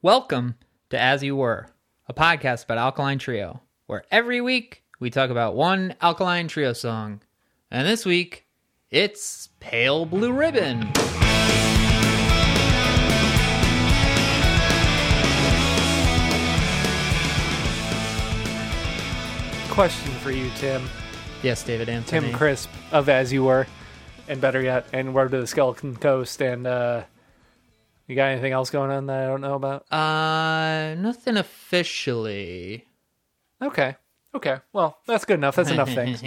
Welcome to As You Were, a podcast about Alkaline Trio, where every week we talk about one Alkaline Trio song. And this week, it's Pale Blue Ribbon. Question for you, Tim. Yes, David Anthony. Tim Crisp of As You Were, and better yet, and Word to the Skeleton Coast. And uh, you got anything else going on that I don't know about? Uh, nothing officially. Okay. Okay. Well, that's good enough. That's enough things.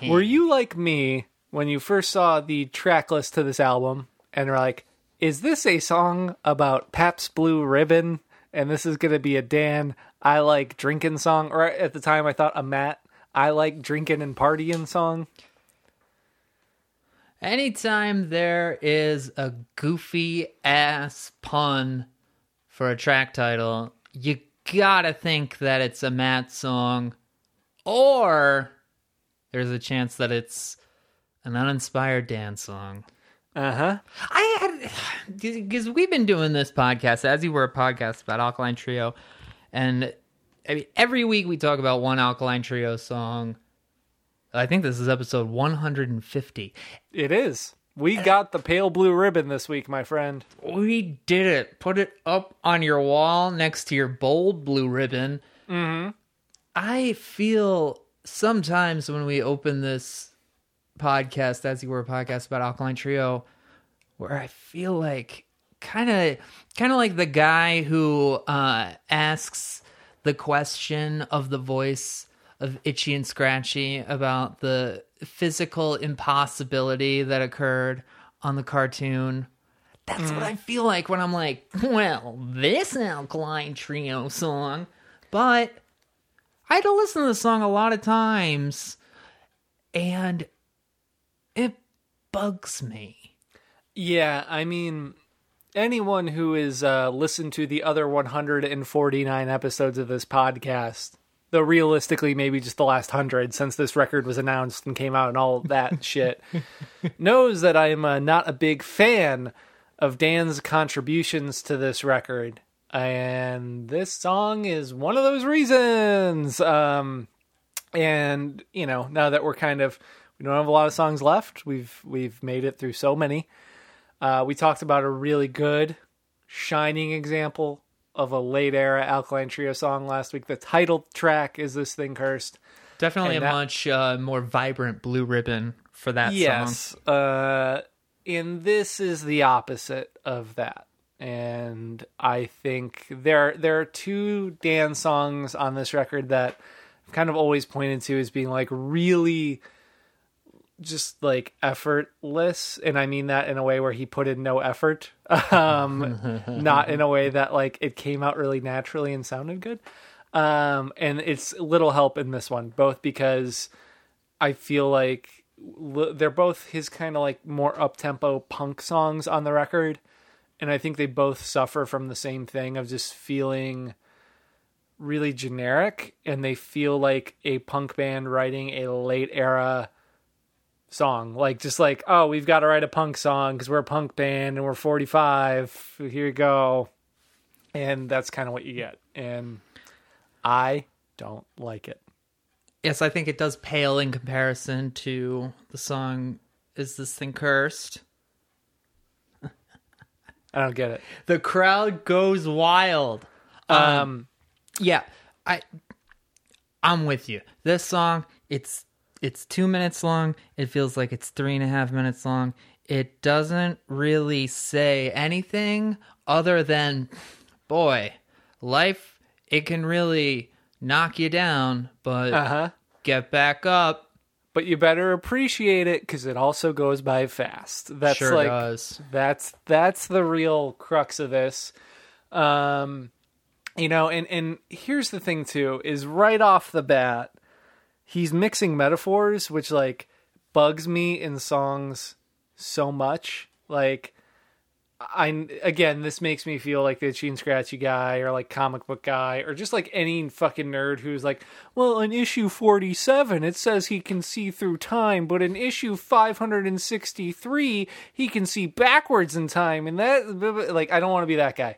Were you like me when you first saw the track list to this album and were like, is this a song about Pabst Blue Ribbon? And this is going to be a Dan, I like drinking song? Or at the time, I thought a Matt, I like drinking and partying song. Anytime there is a goofy ass pun for a track title, you gotta think that it's a Matt song, or there's a chance that it's an uninspired dance song. Uh huh. I had because we've been doing this podcast as you were a podcast about Alkaline Trio, and I mean every week we talk about one Alkaline Trio song. I think this is episode 150. It is. We got the pale blue ribbon this week, my friend. We did it. Put it up on your wall next to your bold blue ribbon. Mm-hmm. I feel sometimes when we open this podcast, as you were a podcast about Alkaline Trio, where I feel like kind of kind of like the guy who uh, asks the question of the voice of Itchy and Scratchy about the physical impossibility that occurred on the cartoon. That's what I feel like when I'm like, well, this Alkaline Trio song. But I had to listen to the song a lot of times, and it bugs me. Yeah, I mean, anyone who has uh, listened to the other 149 episodes of this podcast, though realistically maybe just the last hundred since this record was announced and came out and all that shit, knows that I'm uh, not a big fan of Dan's contributions to this record. And this song is one of those reasons. Um, and you know, now that we're kind of we don't have a lot of songs left, we've we've made it through so many. Uh, we talked about a really good, shining example of a late era Alkaline Trio song last week. The title track is "This Thing Cursed." Definitely And a that- much uh, more vibrant blue ribbon for that song. yes, uh, and this is the opposite of that. And I think there there are two Dan songs on this record that I've kind of always pointed to as being like really just like effortless and i mean that in a way where he put in no effort um not in a way that like it came out really naturally and sounded good. Um and it's little help in this one both because i feel like li- they're both his kind of like more up-tempo punk songs on the record and i think they both suffer from the same thing of just feeling really generic and they feel like a punk band writing a late era song like just like oh we've got to write a punk song because we're a punk band and we're 45 here you go and that's kind of what you get and i don't like it Yes, I think it does pale in comparison to the song "Is This Thing Cursed." i don't get it The crowd goes wild. um Yeah, I I'm with you. This song, it's it's two minutes long. It feels like it's three and a half minutes long. It doesn't really say anything other than, boy, life it can really knock you down, but uh-huh get back up. but you better appreciate it because it also goes by fast that's Sure like does. that's that's the real crux of this um you know and and here's the thing too is right off the bat he's mixing metaphors which like bugs me in songs so much like I again, this makes me feel like the Itchy and Scratchy guy, or like comic book guy, or just like any fucking nerd who's like, well, in issue forty-seven, it says he can see through time, but in issue five hundred and sixty-three, he can see backwards in time, and that like I don't want to be that guy.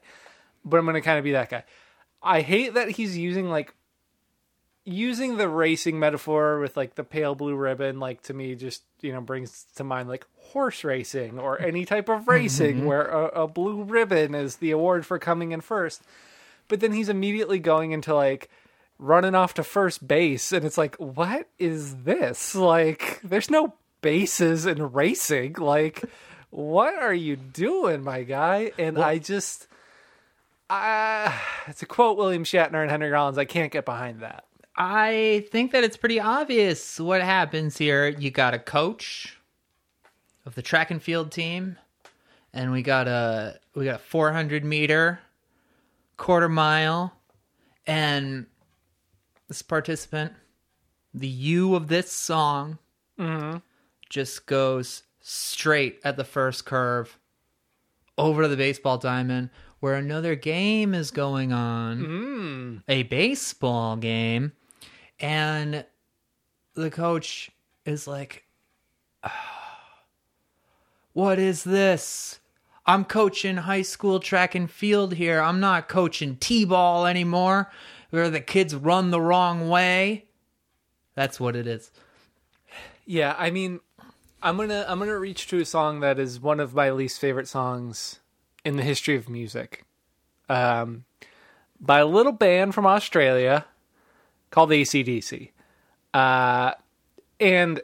but I'm gonna kind of be that guy. I hate that he's using like using the racing metaphor with like the pale blue ribbon. Like to me, just you know brings to mind like horse racing or any type of racing where a, a blue ribbon is the award for coming in first. But then he's immediately going into like running off to first base, and it's like, what is this? Like, there's no bases in racing. Like, what are you doing, my guy? And I just. Uh, to quote William Shatner and Henry Rollins, I can't get behind that. I think that it's pretty obvious what happens here. You got a coach of the track and field team, and we got a we got a 400 meter, quarter mile, and this participant, the you of this song, mm-hmm. just goes straight at the first curve over to the baseball diamond where another game is going on. Mm. A baseball game and the coach is like "Ah, what is this? I'm coaching high school track and field here. I'm not coaching t-ball anymore where the kids run the wrong way. That's what it is. Yeah, I mean, I'm gonna I'm gonna reach to a song that is one of my least favorite songs in the history of music, um, by a little band from Australia called the ACDC, uh, and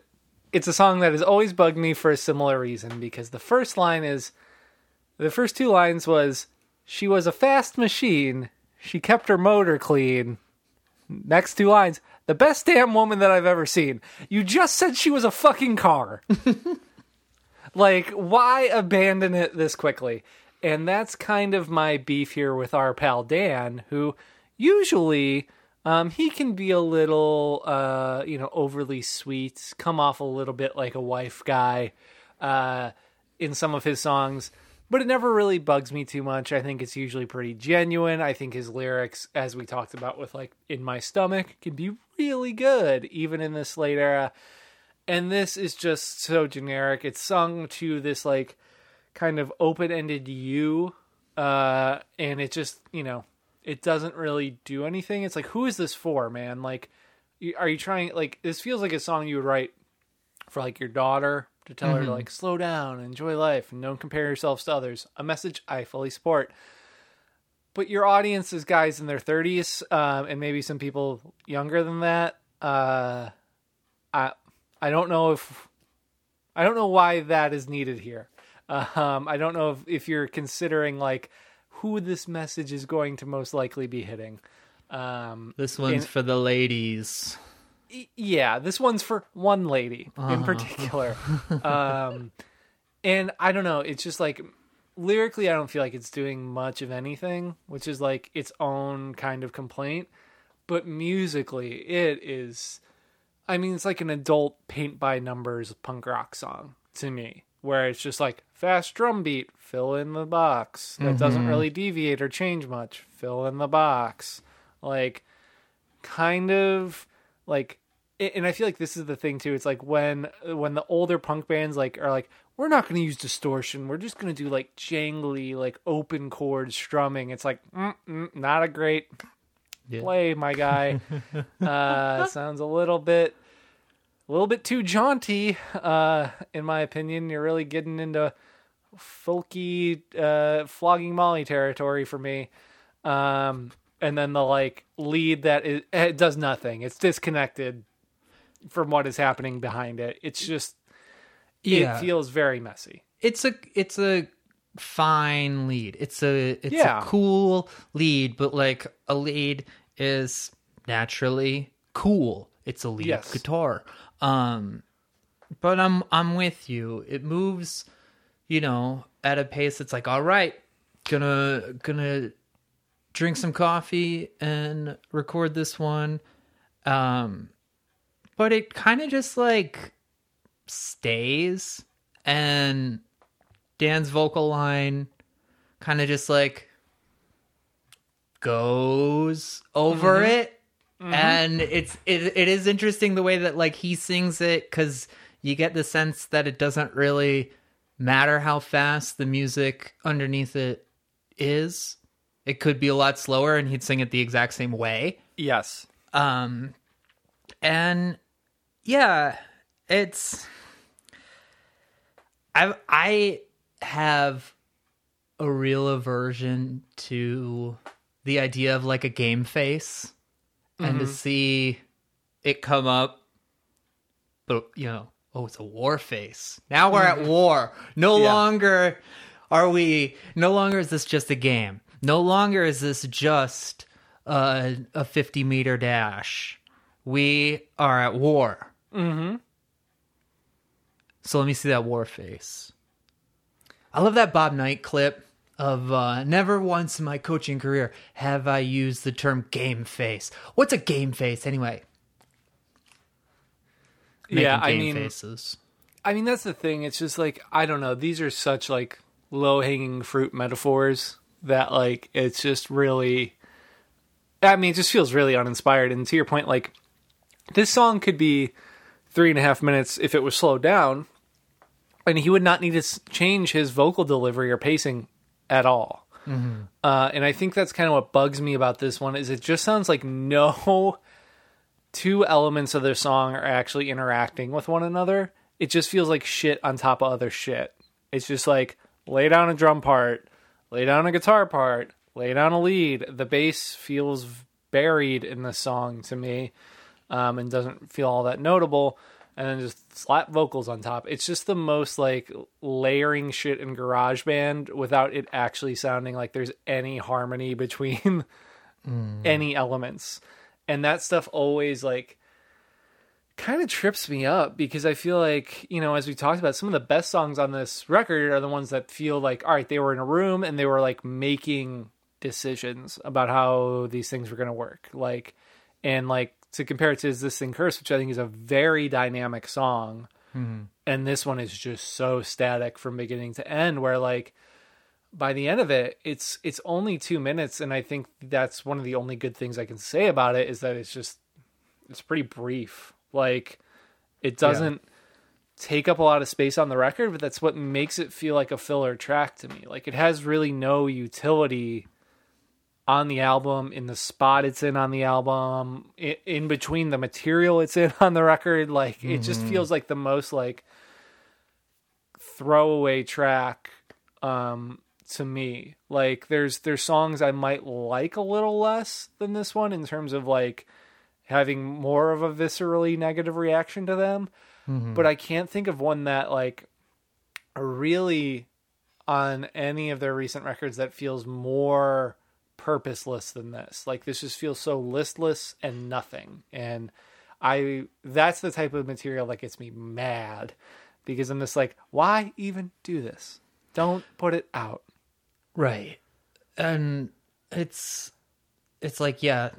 it's a song that has always bugged me for a similar reason because the first line is, the first two lines was, she was a fast machine, she kept her motor clean. Next two lines, the best damn woman that I've ever seen. You just said she was a fucking car. like, why abandon it this quickly? And that's kind of my beef here with our pal Dan, who usually um, he can be a little, uh, you know, overly sweet, come off a little bit like a wife guy uh, in some of his songs but it never really bugs me too much. I think it's usually pretty genuine. I think his lyrics, as we talked about with like In My Stomach, can be really good, even in this late era. And this is just so generic. It's sung to this like kind of open ended you. Uh, and it just, you know, it doesn't really do anything. It's like, who is this for, man? Like, are you trying, like, this feels like a song you would write for like your daughter to tell her to like slow down, enjoy life, and don't compare yourselves to others. A message I fully support. But your audience is guys in their thirties, um, and maybe some people younger than that. Uh, I I don't know if I don't know why that is needed here. Um, I don't know if, if you're considering like who this message is going to most likely be hitting. Um, this one's In- for the ladies yeah, this one's for one lady in particular. um, and I don't know, it's just like lyrically, I don't feel like it's doing much of anything, which is like its own kind of complaint. But musically, it is. I mean, it's like an adult paint by numbers punk rock song to me, where it's just like fast drum beat, fill in the box. That doesn't really deviate or change much, fill in the box. Like, kind of like and I feel like this is the thing too. It's like when when the older punk bands like are like, we're not going to use distortion. We're just going to do like jangly, like open chord strumming. It's like mm, mm, not a great Yeah. play, my guy. uh, sounds a little bit, a little bit too jaunty, uh, in my opinion. You're really getting into folky, uh, flogging Molly territory for me. Um, and then the like lead that is, it does nothing. It's disconnected from what is happening behind it. It's just Yeah. it feels very messy. it's a it's a fine lead. It's a it's Yeah. a cool lead, but like a lead is naturally cool. It's a lead Yes. guitar. Um but I'm I'm with you. It moves, you know, at a pace that's like, all right, gonna gonna drink some coffee and record this one. Um but it kind of just like stays and Dan's vocal line kind of just like goes over it and it's it, it is interesting the way that like he sings it cuz you get the sense that it doesn't really matter how fast the music underneath it is it could be a lot slower and he'd sing it the exact same way. Yes. Um, and yeah, it's I I have a real aversion to the idea of like a game face and to see it come up, but you know, oh, it's a war face. Now we're at war. No Yeah. longer are we. No longer is this just a game. No longer is this just uh, a fifty meter dash. We are at war. Mm-hmm. So let me see that war face. I love that Bob Knight clip of uh, never once in my coaching career have I used the term game face. What's a game face anyway? Yeah, I game mean, faces. I mean that's the thing. It's just like I don't know. These are such like low hanging fruit metaphors that like it's just really. I mean, it just feels really uninspired. And to your point, like this song could be three and a half minutes if it was slowed down, and he would not need to change his vocal delivery or pacing at all. Uh, and I think that's kind of what bugs me about this one is it just sounds like no two elements of the song are actually interacting with one another. It just feels like shit on top of other shit. It's just like lay down a drum part, lay down a guitar part, lay down a lead. The bass feels buried in the song to me, um, and doesn't feel all that notable. And then just slap vocals on top. It's just the most like layering shit in GarageBand without it actually sounding like there's any harmony between hmm. any elements. And that stuff always like kind of trips me up because I feel like, you know, as we talked about, some of the best songs on this record are the ones that feel like, all right, they were in a room and they were like making decisions about how these things were going to work. Like, and like to compare it to Is This Thing Cursed, which I think is a very dynamic song. Mm-hmm. And this one is just so static from beginning to end, where like, by the end of it, it's it's only two minutes, and I think that's one of the only good things I can say about it is that it's just it's pretty brief. Like it doesn't take up a lot of space on the record, but that's what makes it feel like a filler track to me. Like it has really no utility on the album, in the spot it's in on the album, in, in between the material it's in on the record. Like it just feels like the most like throwaway track um to me like there's there's songs i might like a little less than this one in terms of like having more of a viscerally negative reaction to them but i can't think of one that like really on any of their recent records that feels more purposeless than this. Like this just feels so listless and nothing. And i that's the type of material that gets me mad because i'm just like why even do this? Don't put it out. Right. And it's it's like yeah,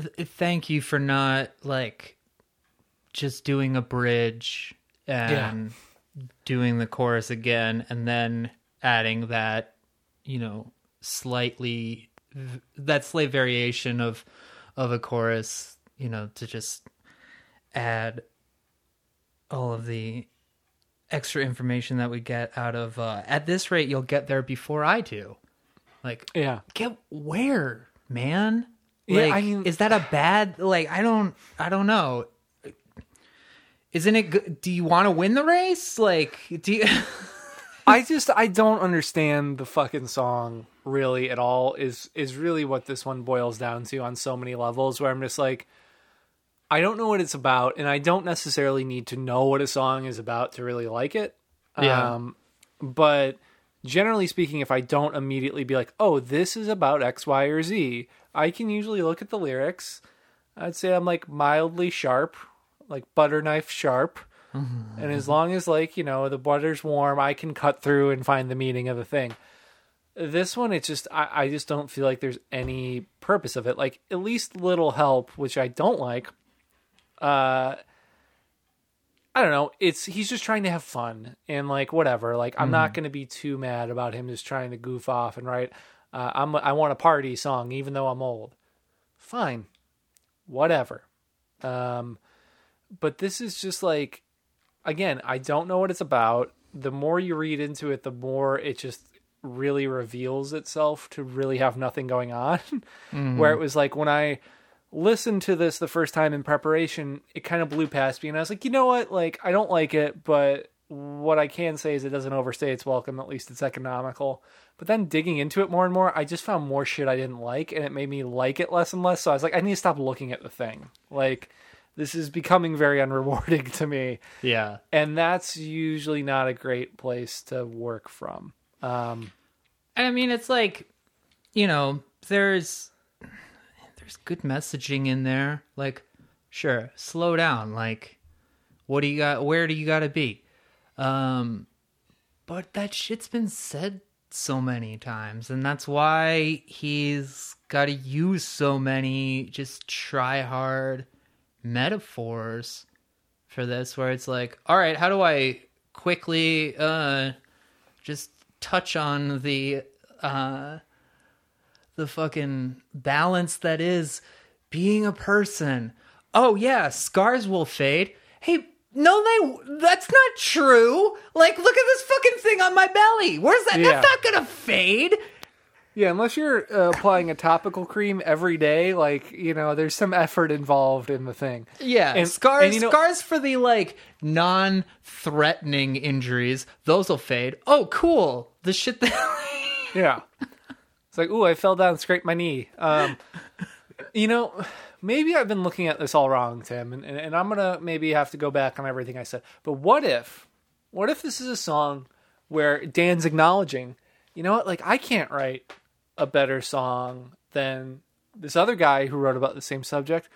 th- thank you for not like just doing a bridge and doing the chorus again and then adding that, you know, slightly that slight variation of of a chorus, you know, to just add all of the extra information that we get out of uh, at this rate you'll get there before i do. Like yeah. get where man? Yeah, I mean- is that a bad like i don't i don't know. Isn't it good do you want to win the race? Like do you I just I don't understand the fucking song really at all is is really what this one boils down to on so many levels where I'm just like I don't know what it's about and I don't necessarily need to know what a song is about to really like it. Yeah. Um but generally speaking if I don't immediately be like, "Oh, this is about X, Y, or Z," I can usually look at the lyrics. I'd say I'm like mildly sharp, like butter knife sharp. And as long as like, you know, the butter's warm, I can cut through and find the meaning of the thing. This one, it's just I, I just don't feel like there's any purpose of it. Like at least little help, which I don't like. Uh I don't know. It's he's just trying to have fun and like whatever. Like I'm not going to be too mad about him just trying to goof off and write. Uh, I'm I want a party song even though I'm old. Fine, whatever. Um, but this is just like again, I don't know what it's about. The more you read into it, the more it just really reveals itself to really have nothing going on. Mm-hmm. Where it was like when I listened to this the first time in preparation, it kind of blew past me, and I was like, you know what? Like, I don't like it, but what I can say is it doesn't overstay its welcome. At least it's economical. But then digging into it more and more, I just found more shit I didn't like, and it made me like it less and less. So I was like, I need to stop looking at the thing. Like, this is becoming very unrewarding to me Yeah. and that's usually not a great place to work from. Um, I mean, it's like, you know, there's there's good messaging in there. Like, sure, slow down. Like, what do you got? Where do you got to be? Um, but that shit's been said so many times, and that's why he's got to use so many just try hard metaphors for this, where it's like, all right, how do I quickly uh just touch on the uh the fucking balance that is being a person. Oh yeah, scars will fade. Hey, no they that's not true. Like look at this fucking thing on my belly. Where's that? Yeah. That's not to fade. Yeah, unless you're uh, applying a topical cream every day, like you know, there's some effort involved in the thing. Yeah, And- scars and you know- scars for the like non-threatening injuries, those will fade. Oh, cool. The shit that Yeah, it's like, ooh, I fell down, and scraped my knee. Um, you know, maybe I've been looking at this all wrong, Tim, and, and, and I'm gonna maybe have to go back on everything I said. But what if, what if this is a song where Dan's acknowledging, you know what, like I can't write a better song than this other guy who wrote about the same subject.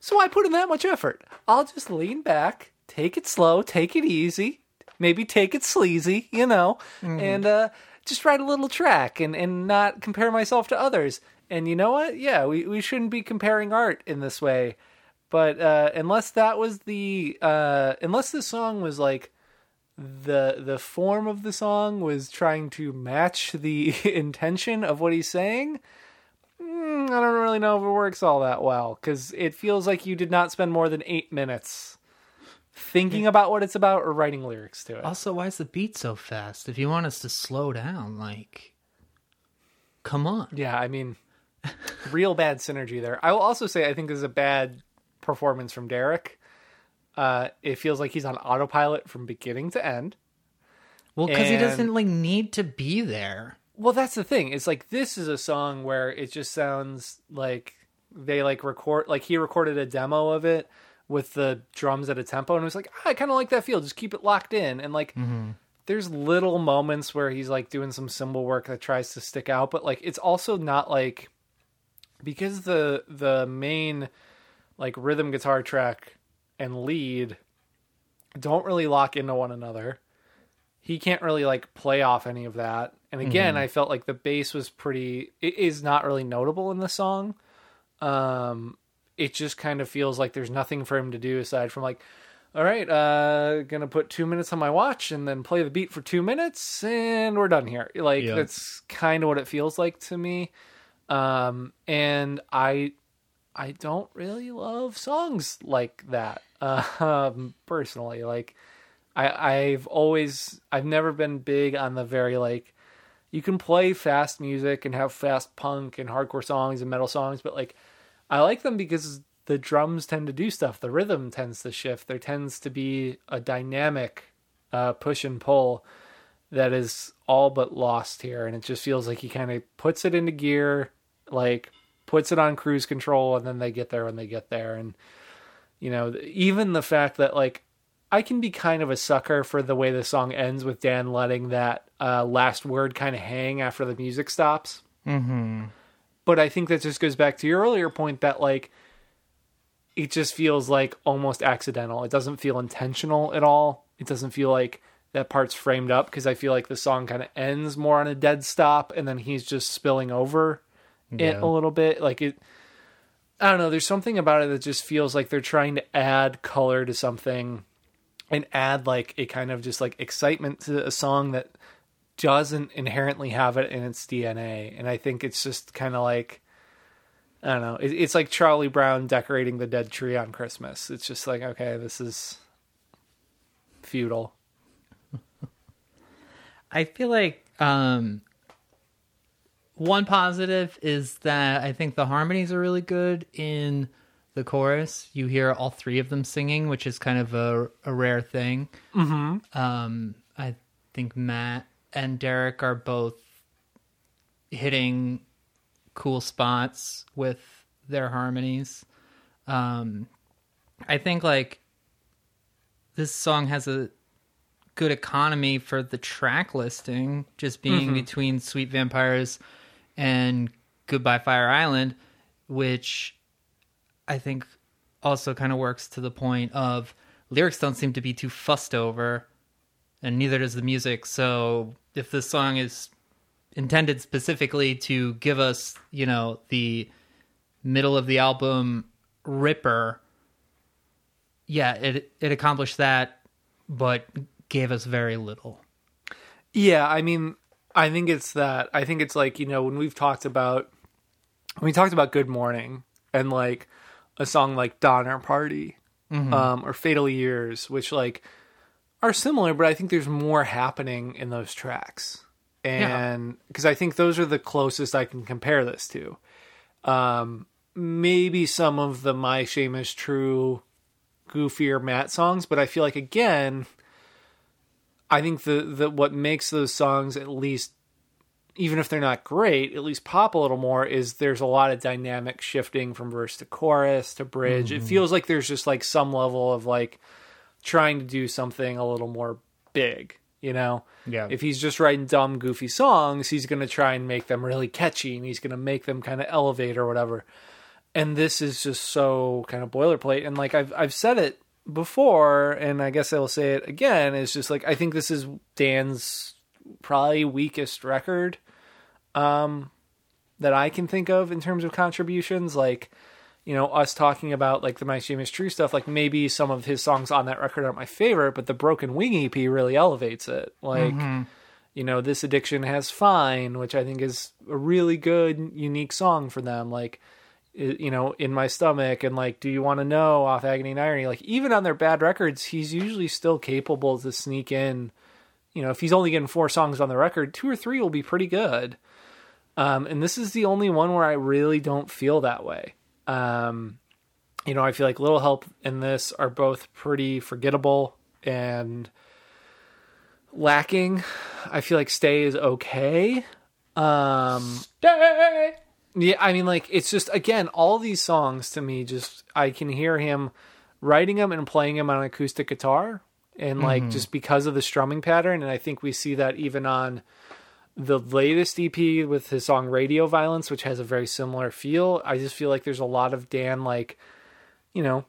So I put in that much effort. I'll just lean back, take it slow, take it easy, maybe take it sleazy, you know, and uh, just write a little track and, and not compare myself to others. And you know what? Yeah, we, we shouldn't be comparing art in this way. But uh, unless that was the uh, unless the song was like the the form of the song was trying to match the intention of what he's saying, mm, I don't really know if it works all that well because it feels like you did not spend more than eight minutes thinking about what it's about or writing lyrics to it. Also, why is the beat so fast? If you want us to slow down, like come on. Yeah, I mean, real bad synergy there. I will also say I think this is a bad performance from Derek. Uh, it feels like he's on autopilot from beginning to end. Well, because he And- doesn't like need to be there. Well, that's the thing. It's like this is a song where it just sounds like they like record like he recorded a demo of it with the drums at a tempo and it was like ah, I kind of like that feel. Just keep it locked in and like there's little moments where he's like doing some cymbal work that tries to stick out, but like it's also not like because the the main like rhythm guitar track and lead don't really lock into one another. He can't really like play off any of that. And again, I felt like the bass was pretty it is not really notable in the song. Um it just kind of feels like there's nothing for him to do aside from like all right, uh gonna put 2 minutes on my watch and then play the beat for 2 minutes and we're done here. Like Yeah. that's kind of what it feels like to me. Um and I I don't really love songs like that. Um, personally, like I, I've always, I've never been big on the very like, you can play fast music and have fast punk and hardcore songs and metal songs, but like, I like them because the drums tend to do stuff. The rhythm tends to shift. There tends to be a dynamic uh, push and pull that is all but lost here, and it just feels like he kind of puts it into gear, like puts it on cruise control, and then they get there when they get there, and you know, even the fact that like I can be kind of a sucker for the way the song ends with Dan letting that uh, last word kind of hang after the music stops. Mm-hmm. But I think that just goes back to your earlier point that like it just feels like almost accidental. It doesn't feel intentional at all. It doesn't feel like that part's framed up because I feel like the song kind of ends more on a dead stop and then he's just spilling over it a little bit. Like it I don't know, there's something about it that just feels like they're trying to add color to something and add like a kind of just like excitement to a song that doesn't inherently have it in its DNA. And I think it's just kind of like I don't know. It, it's like Charlie Brown decorating the dead tree on Christmas. It's just like okay, this is futile. I feel like um one positive is that I think the harmonies are really good in the chorus. You hear all three of them singing, which is kind of a, a rare thing. Mm-hmm. Um, I think Matt and Derek are both hitting cool spots with their harmonies. Um, I think like this song has a good economy for the track listing, just being Mm-hmm. between Sweet Vampires and Goodbye Fire Island, which I think also kind of works to the point of lyrics don't seem to be too fussed over, and neither does the music. So if this song is intended specifically to give us, you know, the middle of the album ripper, yeah, it it accomplished that, but gave us very little. Yeah, I mean, I think it's that. I think it's like you know when we've talked about when we talked about Good Mourning and like a song like Donner Party um, or Fatal Years, which like are similar, but I think there's more happening in those tracks, and because I think those are the closest I can compare this to. Um, maybe some of the My Shame Is True, goofier Matt songs, but I feel like again. I think the, the what makes those songs at least even if they're not great, at least pop a little more is there's a lot of dynamic shifting from verse to chorus to bridge. It mm-hmm. feels like there's just like some level of like trying to do something a little more big, you know? Yeah. If he's just writing dumb, goofy songs, he's going to try and make them really catchy and he's going to make them kind of elevate or whatever. And this is just so kind of boilerplate. And like I've I've said it before, and I guess I will say it again. Is just like I think this is Dan's probably weakest record um, that I can think of in terms of contributions. Like, you know, us talking about like the My Shame Is True stuff. Like maybe some of his songs on that record aren't my favorite, but the Broken Wing EP really elevates it. Like. You know, this addiction has fine, which I think is a really good, unique song for them. Like, you know, in my stomach and like, do you want to know off agony and irony? Like, even on their bad records, he's usually still capable to sneak in. You know, if he's only getting four songs on the record, two or three will be pretty good. Um, and this is the only one where I really don't feel that way. Um, you know, I feel like Little Help and this are both pretty forgettable and lacking. I feel like Stay is okay. Um, Stay. Yeah, I mean, like it's just again, all these songs to me, just I can hear him writing them and playing them on acoustic guitar, and like mm-hmm. just because of the strumming pattern, and I think we see that even on the latest EP with his song Radio Violence, which has a very similar feel. I just feel like there's a lot of Dan, like, you know,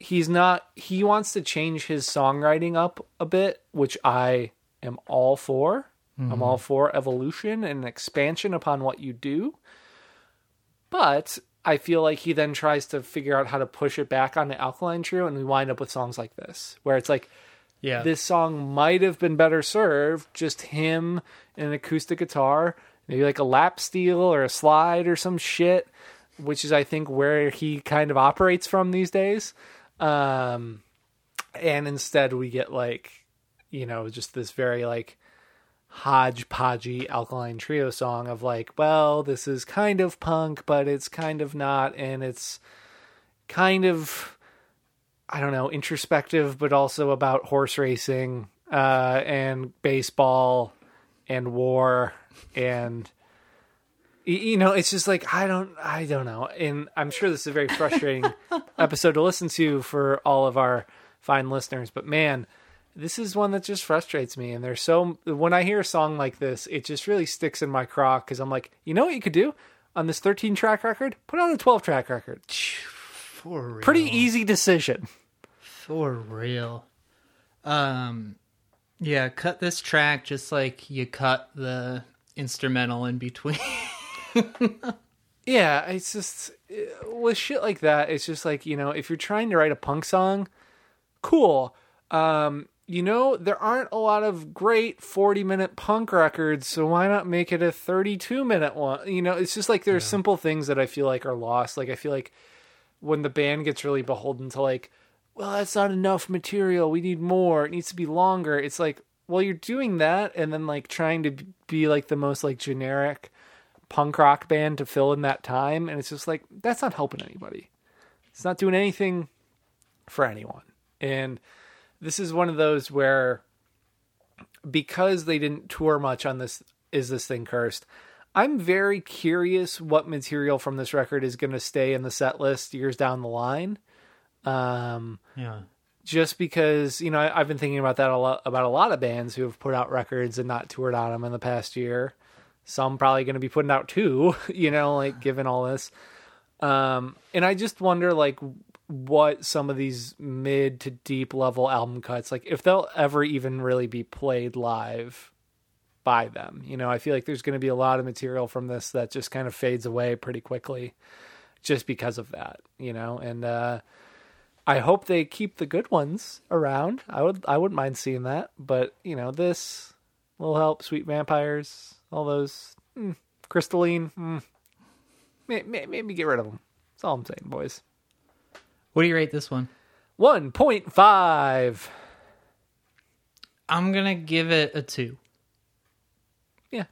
he's not, he wants to change his songwriting up a bit, which I am all for. I'm mm-hmm. all for evolution and expansion upon what you do. But I feel like he then tries to figure out how to push it back on the Alkaline Trio, and we wind up with songs like this, where it's like, Yeah. this song might have been better served just him and an acoustic guitar, maybe like a lap steel or a slide or some shit, which is I think where he kind of operates from these days. Um, and instead we get like, you know, just this very like hodgepodgey alkaline trio song of like, well, this is kind of punk, but it's kind of not, and it's kind of I don't know, introspective, but also about horse racing uh, and baseball and war and you know, it's just like I don't, I don't know, and I'm sure this is a very frustrating episode to listen to for all of our fine listeners. But man, this is one that just frustrates me. And there's so when I hear a song like this, it just really sticks in my craw because I'm like, you know what you could do on this 13 track record? Put on a 12 track record. For real. Pretty easy decision. For real. Um yeah, cut this track just like you cut the instrumental in between. Yeah, it's just uh, with shit like that. It's just like you know, if you're trying to write a punk song, cool. Um, you know, there aren't a lot of great 40 minute punk records, so why not make it a 32 minute one? You know, it's just like there's simple things that I feel like are lost. Like I feel like when the band gets really beholden to like, well, that's not enough material. We need more. It needs to be longer. It's like, well, you're doing that and then like trying to be like the most like generic punk rock band to fill in that time, and it's just like that's not helping anybody. It's not doing anything for anyone, and this is one of those where because they didn't tour much on this is this thing cursed i'm very curious what material from this record is going to stay in the set list years down the line. Um Yeah. just because you know I, i've been thinking about that a lot about a lot of bands who have put out records and not toured on them in the past year. Some probably going to be putting out two you know like given all this. Um and i just wonder like what some of these mid to deep level album cuts like if they'll ever even really be played live by them you know i feel like there's going to be a lot of material from this that just kind of fades away pretty quickly just because of that you know and uh I hope they keep the good ones around. I would I wouldn't mind seeing that, but you know this will help. Sweet vampires, all those mm, Krystalline. Mm, may, may, maybe get rid of them. That's all I'm saying, boys. What do you rate this one? One point five. I'm gonna give it a two Yeah,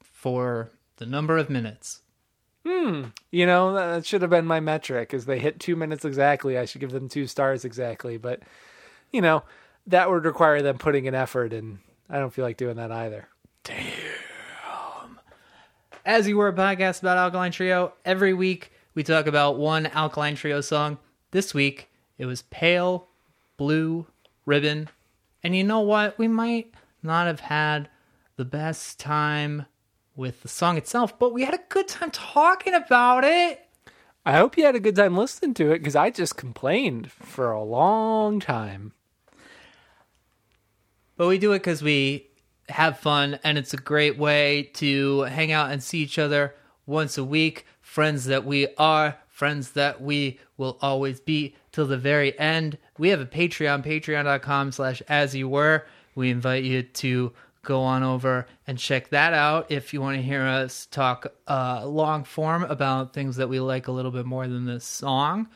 for the number of minutes. Hmm. You know that should have been my metric. Is they hit two minutes exactly, I should give them two stars exactly. But you know that would require them putting an effort, and I don't feel like doing that either. Damn. As you were a podcast about Alkaline Trio, every week we talk about one Alkaline Trio song. This week it was Pale Blue Ribbon. And you know what? We might not have had the best time with the song itself, but we had a good time talking about it. I hope you had a good time listening to it because I just complained for a long time. But we do it because we have fun and it's a great way to hang out and see each other once a week. Friends that we are, friends that we will always be till the very end. We have a Patreon, patreon.com slash as you were. We invite you to go on over and check that out if you want to hear us talk uh, long form about things that we like a little bit more than this song.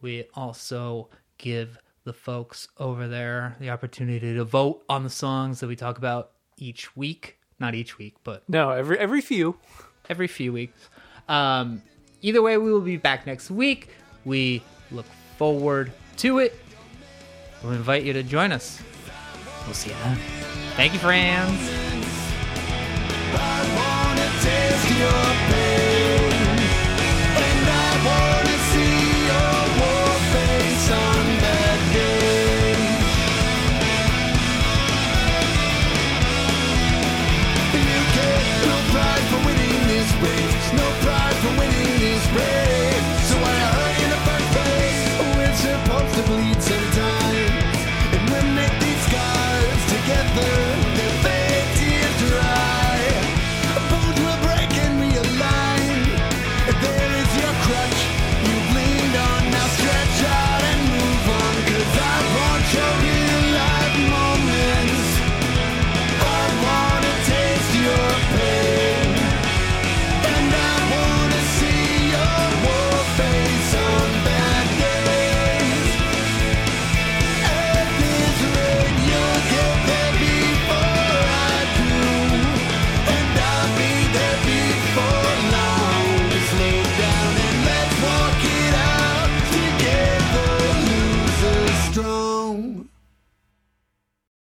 We also give the folks over there the opportunity to vote on the songs that we talk about each week. Not each week, but No, every every few. every few weeks. Um, either way, we will be back next week. We look forward to it. We'll invite you to join us. We'll see you then. Thank you, friends.